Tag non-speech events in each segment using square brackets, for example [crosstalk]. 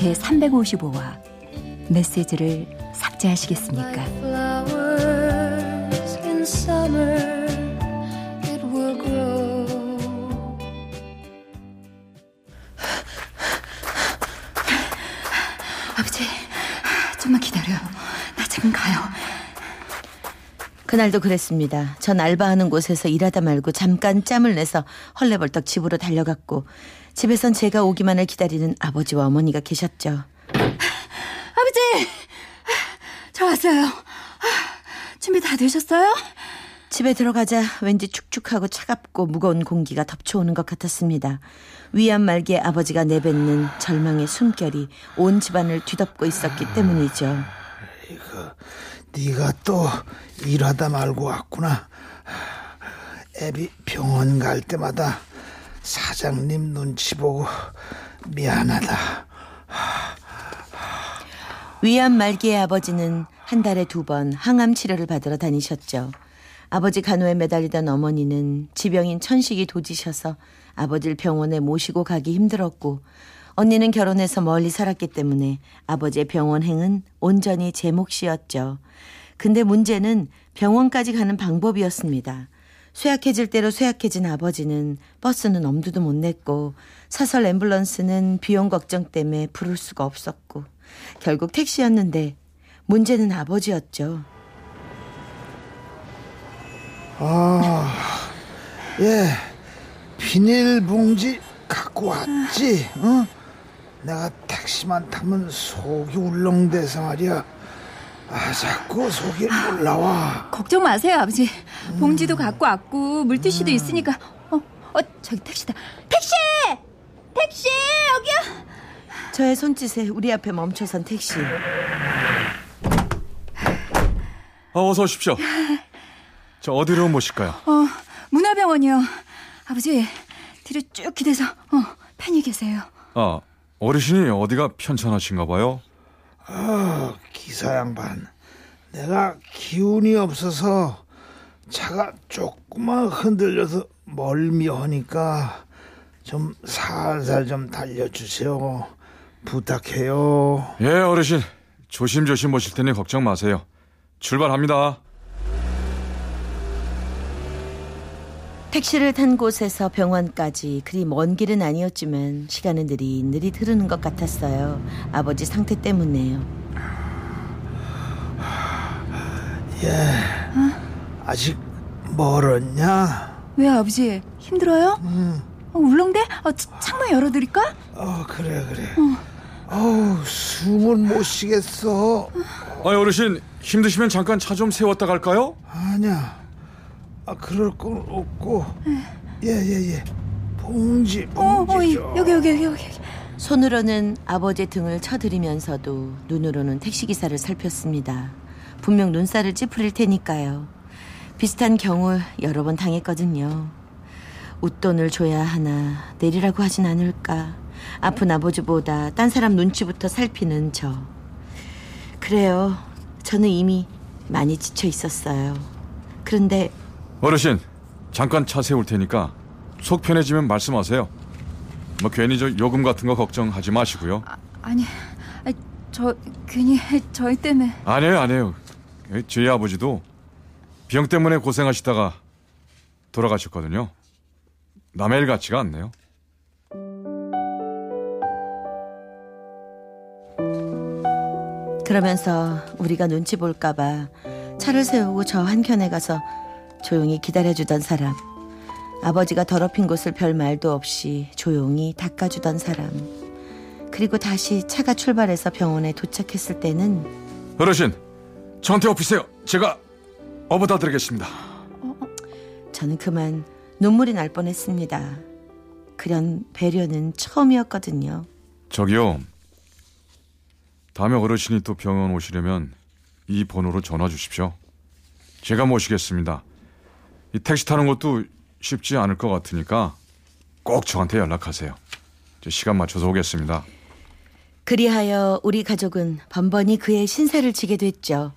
제 355화 메시지를 삭제하시겠습니까? 그날도 그랬습니다. 전 알바하는 곳에서 일하다 말고 잠깐 짬을 내서 헐레벌떡 집으로 달려갔고 집에선 제가 오기만을 기다리는 아버지와 어머니가 계셨죠. 아버지! 저 왔어요. 준비 다 되셨어요? 집에 들어가자 왠지 축축하고 차갑고 무거운 공기가 덮쳐오는 것 같았습니다. 위안 말기에 아버지가 내뱉는 절망의 숨결이 온 집안을 뒤덮고 있었기 때문이죠. 이거 네가 또 일하다 말고 왔구나. 애비 병원 갈 때마다 사장님 눈치 보고 미안하다. 위안 말기의 아버지는 한 달에 두 번 항암 치료를 받으러 다니셨죠. 아버지 간호에 매달리던 어머니는 지병인 천식이 도지셔서 아버지를 병원에 모시고 가기 힘들었고 언니는 결혼해서 멀리 살았기 때문에 아버지의 병원행은 온전히 제 몫이었죠. 근데 문제는 병원까지 가는 방법이었습니다. 쇠약해질 대로 쇠약해진 아버지는 버스는 엄두도 못 냈고 사설 앰뷸런스는 비용 걱정 때문에 부를 수가 없었고 결국 택시였는데 문제는 아버지였죠. 아, 예, 비닐봉지 갖고 왔지, 응? 내가 택시만 타면 속이 울렁대서 말이야. 아, 자꾸 속이 올라와. 걱정 마세요, 아버지. 봉지도 갖고 왔고 물티슈도 있으니까. 어, 어, 저기 택시다. 택시! 택시! 여기요! 저의 손짓에 우리 앞에 멈춰선 택시. 어, 어서 오십시오. 저 어디로 모실까요? 어, 문화병원이요. 아버지, 뒤로 쭉 기대서, 어, 편히 계세요. 아, 어르신이 어디가 편찮으신가 봐요. 아, 기사 양반. 내가 기운이 없어서 차가 조금만 흔들려서 멀미하니까 좀 살살 좀 달려주세요. 부탁해요. 예, 어르신. 조심조심 모실 테니 걱정 마세요. 출발합니다. 택시를 탄 곳에서 병원까지 그리 먼 길은 아니었지만 시간은 느릿 느릿 흐르는 것 같았어요. 아버지 상태 때문에요. 예. 아직 멀었냐? 왜 아버지 힘들어요? 어, 울렁대? 어, 차- 창문 열어드릴까? 어, 그래, 그래. 어 우, 숨을 못 쉬겠어. 아, 어르신 힘드시면 잠깐 차 좀 세웠다 갈까요? 아니야. 아, 그럴 건 없고. 예, 예, 예. 봉지, 어, 봉지. 어, 이- 좀. 여기 여기 여기 여기. 손으로는 아버지의 등을 쳐들이면서도 눈으로는 택시기사를 살폈습니다. 분명 눈살을 찌푸릴 테니까요. 비슷한 경우 여러 번 당했거든요. 웃돈을 줘야 하나 내리라고 하진 않을까. 아픈 아버지보다 딴 사람 눈치부터 살피는 저. 그래요. 저는 이미 많이 지쳐 있었어요. 그런데 어르신, 잠깐 차 세울 테니까 속 편해지면 말씀하세요. 뭐 괜히 저 요금 같은 거 걱정하지 마시고요. 아니, 아니, 저 괜히 저희 때문에. 아니에요, 아니에요. 예, 저희 아버지도 병 때문에 고생하시다가 돌아가셨거든요. 남의 일 같지가 않네요. 그러면서 우리가 눈치 볼까봐 차를 세우고 저 한켠에 가서 조용히 기다려주던 사람. 아버지가 더럽힌 곳을 별 말도 없이 조용히 닦아주던 사람. 그리고 다시 차가 출발해서 병원에 도착했을 때는 어르신, 저한테 오피세요. 제가 어부다 드리겠습니다. 저는 그만 눈물이 날 뻔했습니다. 그런 배려는 처음이었거든요. 저기요, 다음에 어르신이 또 병원 오시려면 이 번호로 전화 주십시오. 제가 모시겠습니다. 이 택시 타는 것도 쉽지 않을 것 같으니까 꼭 저한테 연락하세요. 저 시간 맞춰서 오겠습니다. 그리하여 우리 가족은 번번이 그의 신세를 지게 됐죠.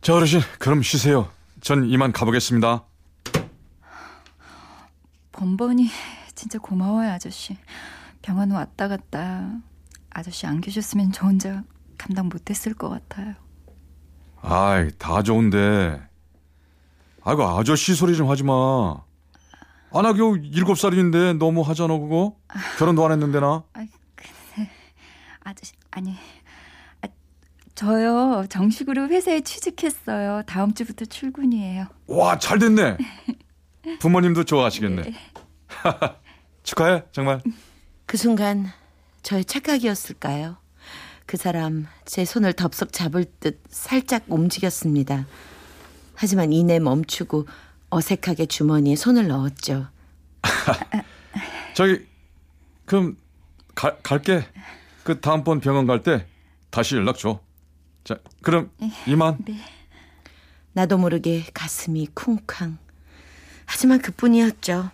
자, 어르신, 그럼 쉬세요. 전 이만 가보겠습니다. 번번이 진짜 고마워요, 아저씨. 병원 왔다 갔다. 아저씨 안 계셨으면 저 혼자 감당 못했을 것 같아요. 아이, 다 좋은데. 아이고, 아저씨 소리 좀 하지 마. 아, 나 겨우 일곱 살인데 너무 하잖아, 그거? 결혼도 안 했는데, 나? 아, 근데 아저씨 아니 아, 저요 정식으로 회사에 취직했어요. 다음 주부터 출근이에요. 와, 잘 됐네. [laughs] 부모님도 좋아하시겠네. [laughs] 축하해, 정말. 그 순간 저의 착각이었을까요? 그 사람 제 손을 덥석 잡을 듯 살짝 움직였습니다. 하지만 이내 멈추고 어색하게 주머니에 손을 넣었죠. [laughs] 저기, 그럼, 가, 갈게. 그 다음번 병원 갈 때 다시 연락 줘. 자, 그럼 이만. 나도 모르게 가슴이 쿵쾅. 하지만 그뿐이었죠.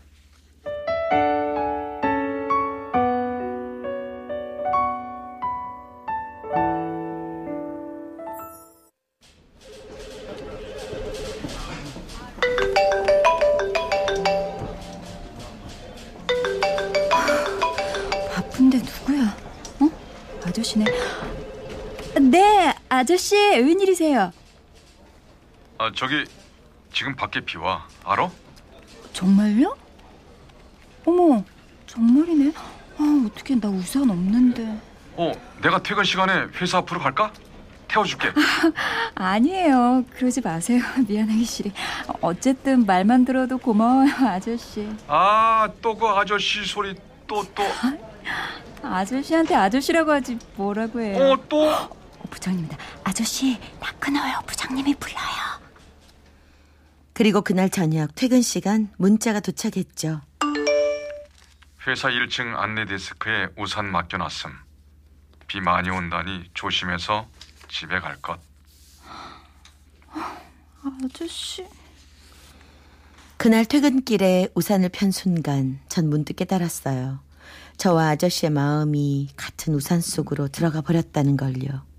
아저씨 웬일이세요? 아, 저기, 지금 밖에 비 와. 알아? 정말요? 어머, 정말이네. 아, 어떻게 나 우산 없는데. 어, 내가 퇴근 시간에 회사 앞으로 갈까? 태워줄게. 아니에요. 그러지 마세요. [laughs] 미안하기 싫이. 어쨌든 말만 들어도 고마워요, 아저씨. 아, 또 그 아저씨 소리 또 또. 아저씨한테 아저씨라고 하지 뭐라고 해요. 어, 또. 어, 부장님이다. 아저씨, 나 끊어요. 부장님이 불러요. 그리고 그날 저녁 퇴근 시간 문자가 도착했죠. 회사 1층 안내 데스크에 우산 맡겨놨음. 비 많이 온다니 조심해서 집에 갈 것. 아저씨. 그날 퇴근길에 우산을 편 순간 전 문득 깨달았어요. 저와 아저씨의 마음이 같은 우산 속으로 들어가 버렸다는 걸요.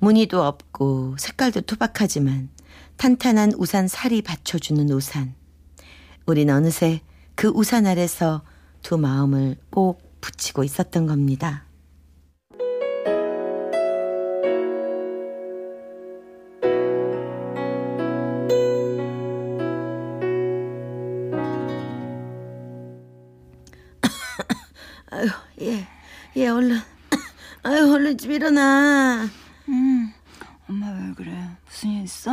무늬도 없고 색깔도 투박하지만 탄탄한 우산 살이 받쳐주는 우산. 우린 어느새 그 우산 아래서 두 마음을 꼭 붙이고 있었던 겁니다. [coughs] 아유, 예, 예, 얼른, [coughs] 아유, 얼른 집 일어나. 음, 엄마 왜 그래? 무슨 일 있어?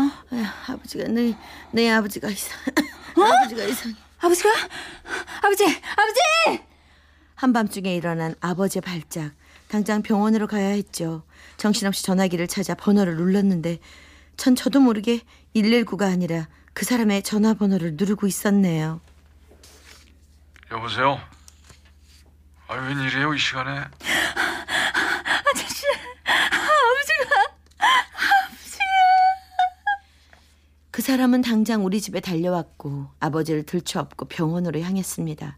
아버지가 내, 내 아버지가 이상, [laughs] 아버지가 이상. 아버지가? 아버지, 아버지! 한밤중에 일어난 아버지의 발작. 당장 병원으로 가야 했죠. 정신없이 전화기를 찾아 번호를 눌렀는데 전 저도 모르게 119가 아니라 그 사람의 전화번호를 누르고 있었네요. 여보세요? 아, 웬일이에요, 이 시간에? 아저씨, 아버지가. 그 사람은 당장 우리 집에 달려왔고 아버지를 들쳐업고 병원으로 향했습니다.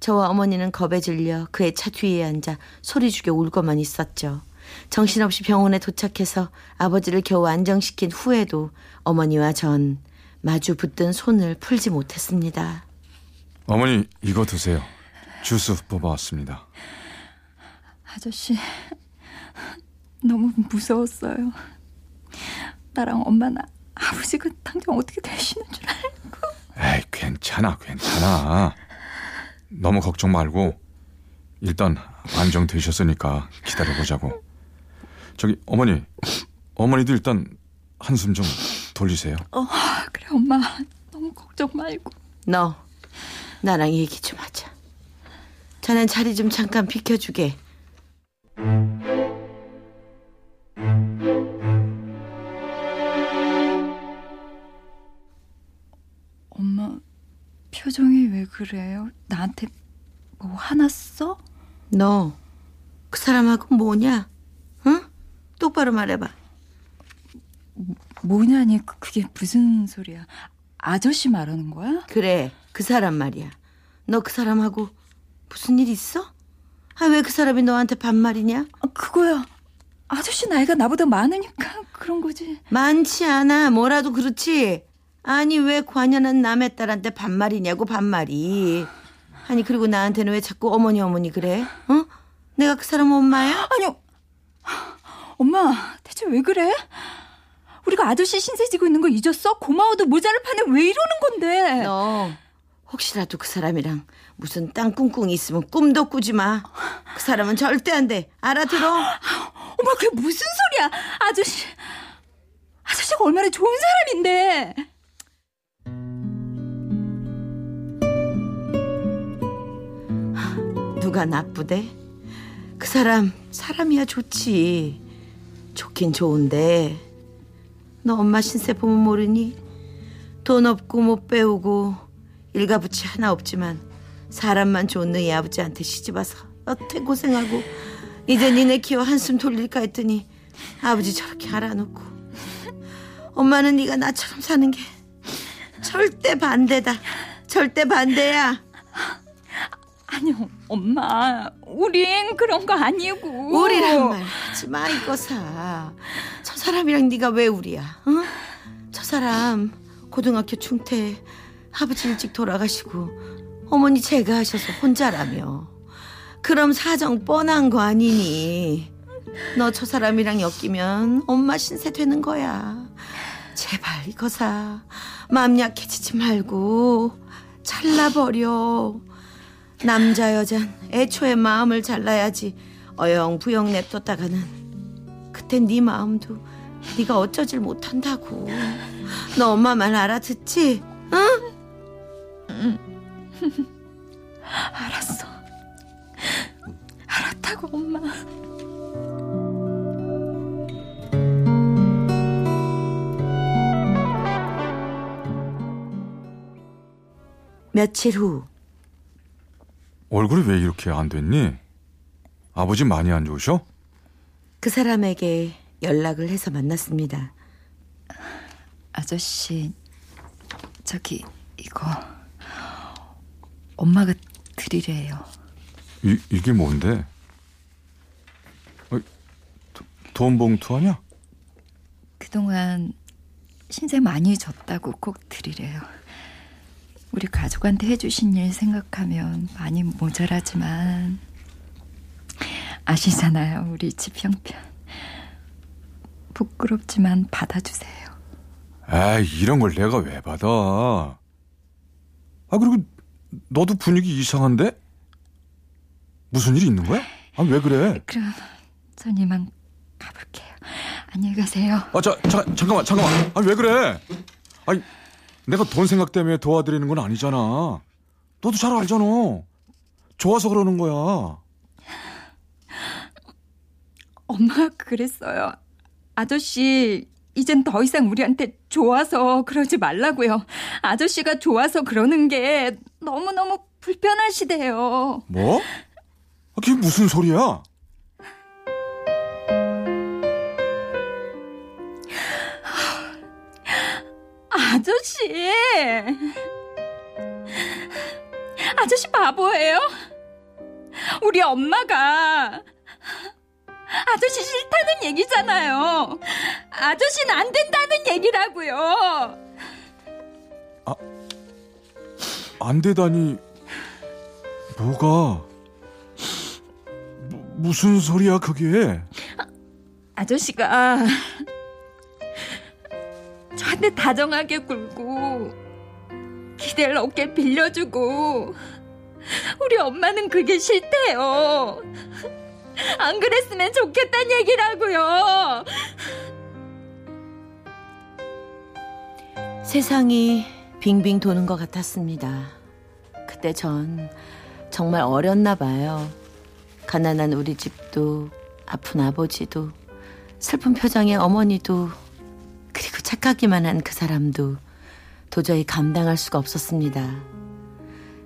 저와 어머니는 겁에 질려 그의 차 뒤에 앉아 소리 죽여 울고만 있었죠. 정신없이 병원에 도착해서 아버지를 겨우 안정시킨 후에도 어머니와 전 마주 붙든 손을 풀지 못했습니다. 어머니, 이거 드세요. 주스 뽑아왔습니다. 아저씨, 너무 무서웠어요. 나랑 엄마 나 아버지가 당장 어떻게 되시는 줄 알고. 에이, 괜찮아, 괜찮아. 너무 걱정 말고 일단 안정되셨으니까 기다려보자고. 저기 어머니, 어머니도 일단 한숨 좀 돌리세요. 어, 그래, 엄마. 너무 걱정 말고. 너 나랑 얘기 좀 하자. 자넨 자리 좀 잠깐 비켜주게. 그래? 그래요? 나한테 뭐 화났어? 너 그 사람하고 뭐냐? 응? 똑바로 말해봐. 뭐냐니 그- 그게 무슨 소리야? 아저씨 말하는 거야? 그래, 그 사람 말이야. 너 그 사람하고 무슨 일 있어? 아, 왜 그 사람이 너한테 반말이냐? 아, 그거야. 아저씨 나이가 나보다 많으니까 그런 거지. 많지 않아. 뭐라도 그렇지. 아니, 왜 관연한 남의 딸한테 반말이냐고, 반말이. 아니, 그리고 나한테는 왜 자꾸 어머니, 어머니 그래? 어? 내가 그 사람 엄마야? 아니요. 엄마, 대체 왜 그래? 우리가 아저씨 신세 지고 있는 거 잊었어? 고마워도 모자를 파네 왜 이러는 건데? 너 혹시라도 그 사람이랑 무슨 땅 꿍꿍이 있으면 꿈도 꾸지 마. 그 사람은 절대 안 돼. 알아들어? 엄마 그게 무슨 소리야? 아저씨, 아저씨가 얼마나 좋은 사람인데. 누가 나쁘대? 그 사람 사람이야 좋지. 좋긴 좋은데 너 엄마 신세 보면 모르니? 돈 없고 못 배우고 일가부치 하나 없지만 사람만 좋은 너희 아버지한테 시집와서 여태 고생하고 이제 니네 키워 한숨 돌릴까 했더니 아버지 저렇게 알아놓고 엄마는 네가 나처럼 사는 게 절대 반대다. 절대 반대야. 아니요, 엄마, 우린 그런 거 아니고. 우리란 말 하지 마 이거사. 저 사람이랑 네가 왜 우리야? 어? 저 사람 고등학교 중퇴 아버지 일찍 돌아가시고 어머니 제가 하셔서 혼자라며. 그럼 사정 뻔한 거 아니니? 너 저 사람이랑 엮이면 엄마 신세 되는 거야. 제발 이거사 마음 약해지지 말고 잘라버려. 남자 여잔 애초에 마음을 잘라야지 어영부영 냅뒀다가는 그땐 네 마음도 네가 어쩌질 못한다고 너 엄마 말 알아듣지? 응? 알았어. 알았다고, 엄마. 며칠 후그 얼굴이 왜 이렇게 안 됐니? 아버지 많이 안 좋으셔? 그 사람에게 연락을 해서 만났습니다 아저씨, 저기, 이거. 엄마가 드리래요. 이, 이게 뭔데? 어, 도- 돈 봉투 아냐? 그동안 신세 많이 졌다고 꼭 드리래요. 우리 가족한테 해주신 일 생각하면 많이 모자라지만 아시잖아요, 우리 집 형편. 부끄럽지만 받아주세요. 에이, 이런 걸 내가 왜 받아? 아, 그리고 너도 분위기 이상한데? 무슨 일이 있는 거야? 아, 왜 그래? 그럼 전 이만 가볼게요. 안녕히 가세요. 아, 자, 자, 잠깐만, 잠깐만. 아, 왜 그래? 아니, 내가 돈 생각 때문에 도와드리는 건 아니잖아. 너도 잘 알잖아. 좋아서 그러는 거야. 엄마가 그랬어요. 아저씨, 이젠 더 이상 우리한테 좋아서 그러지 말라고요. 아저씨가 좋아서 그러는 게 너무너무 불편하시대요. 뭐? 아, 그게 무슨 소리야? 아저씨! 아저씨 바보예요? 우리 엄마가 아저씨 싫다는 얘기잖아요. 아저씨는 안 된다는 얘기라고요. 안 되다니. 뭐가? 무, 무슨 소리야, 그게? 아저씨가 저한테 다정하게 굴고 기댈 어깨 빌려주고 우리 엄마는 그게 싫대요. 안 그랬으면 좋겠다는 얘기라고요. 세상이 빙빙 도는 것 같았습니다. 그때 전 정말 어렸나 봐요. 가난한 우리 집도 아픈 아버지도 슬픈 표정의 어머니도 그리고 착하기만 한 그 사람도 도저히 감당할 수가 없었습니다.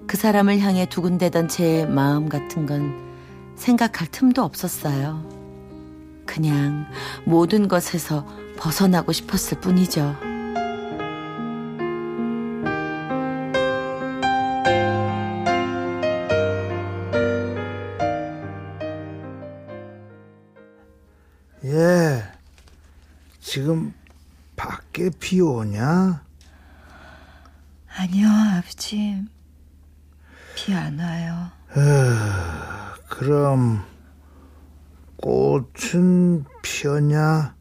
그그 사람을 향해 두근대던 제 마음 같은 건 생각할 틈도 없었어요. 그냥 모든 것에서 벗어나고 싶었을 뿐이죠. 예, 지금 밖에 비 오냐? 아니요, 아버지. 비 안 와요. 그럼 꽃은 피었냐?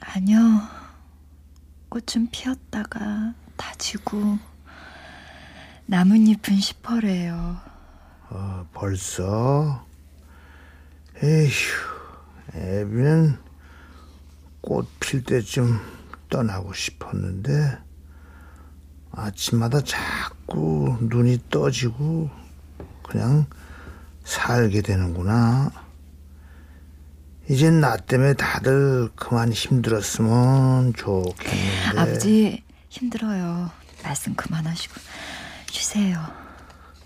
아니요. 꽃은 피었다가 다 지고 나뭇잎은 시퍼래요. 어, 벌써? 에휴, 애비는 꽃 필 때쯤 떠나고 싶었는데 아침마다 자꾸 눈이 떠지고 그냥 살게 되는구나. 이젠 나 때문에 다들 그만 힘들었으면 좋겠는데. 아버지 힘들어요. 말씀 그만하시고 쉬세요.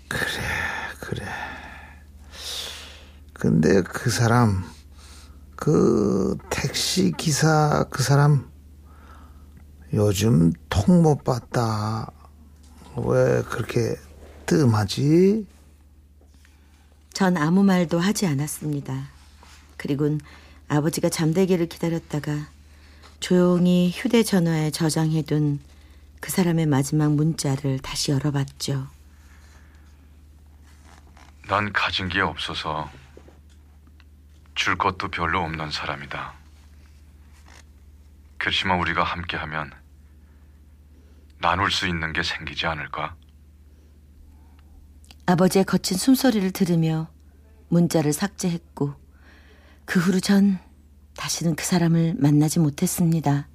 그래. 근데 그 사람, 그 택시 기사 그 사람, 요즘 통 못 봤다. 왜 그렇게 뜸하지? 전 아무 말도 하지 않았습니다. 그리곤 아버지가 잠들기를 기다렸다가 조용히 휴대전화에 저장해둔 그 사람의 마지막 문자를 다시 열어봤죠. 난 가진 게 없어서 줄 것도 별로 없는 사람이다. 그렇지만 우리가 함께하면 나눌 수 있는 게 생기지 않을까? 아버지의 거친 숨소리를 들으며 문자를 삭제했고 그 후로 전 다시는 그 사람을 만나지 못했습니다.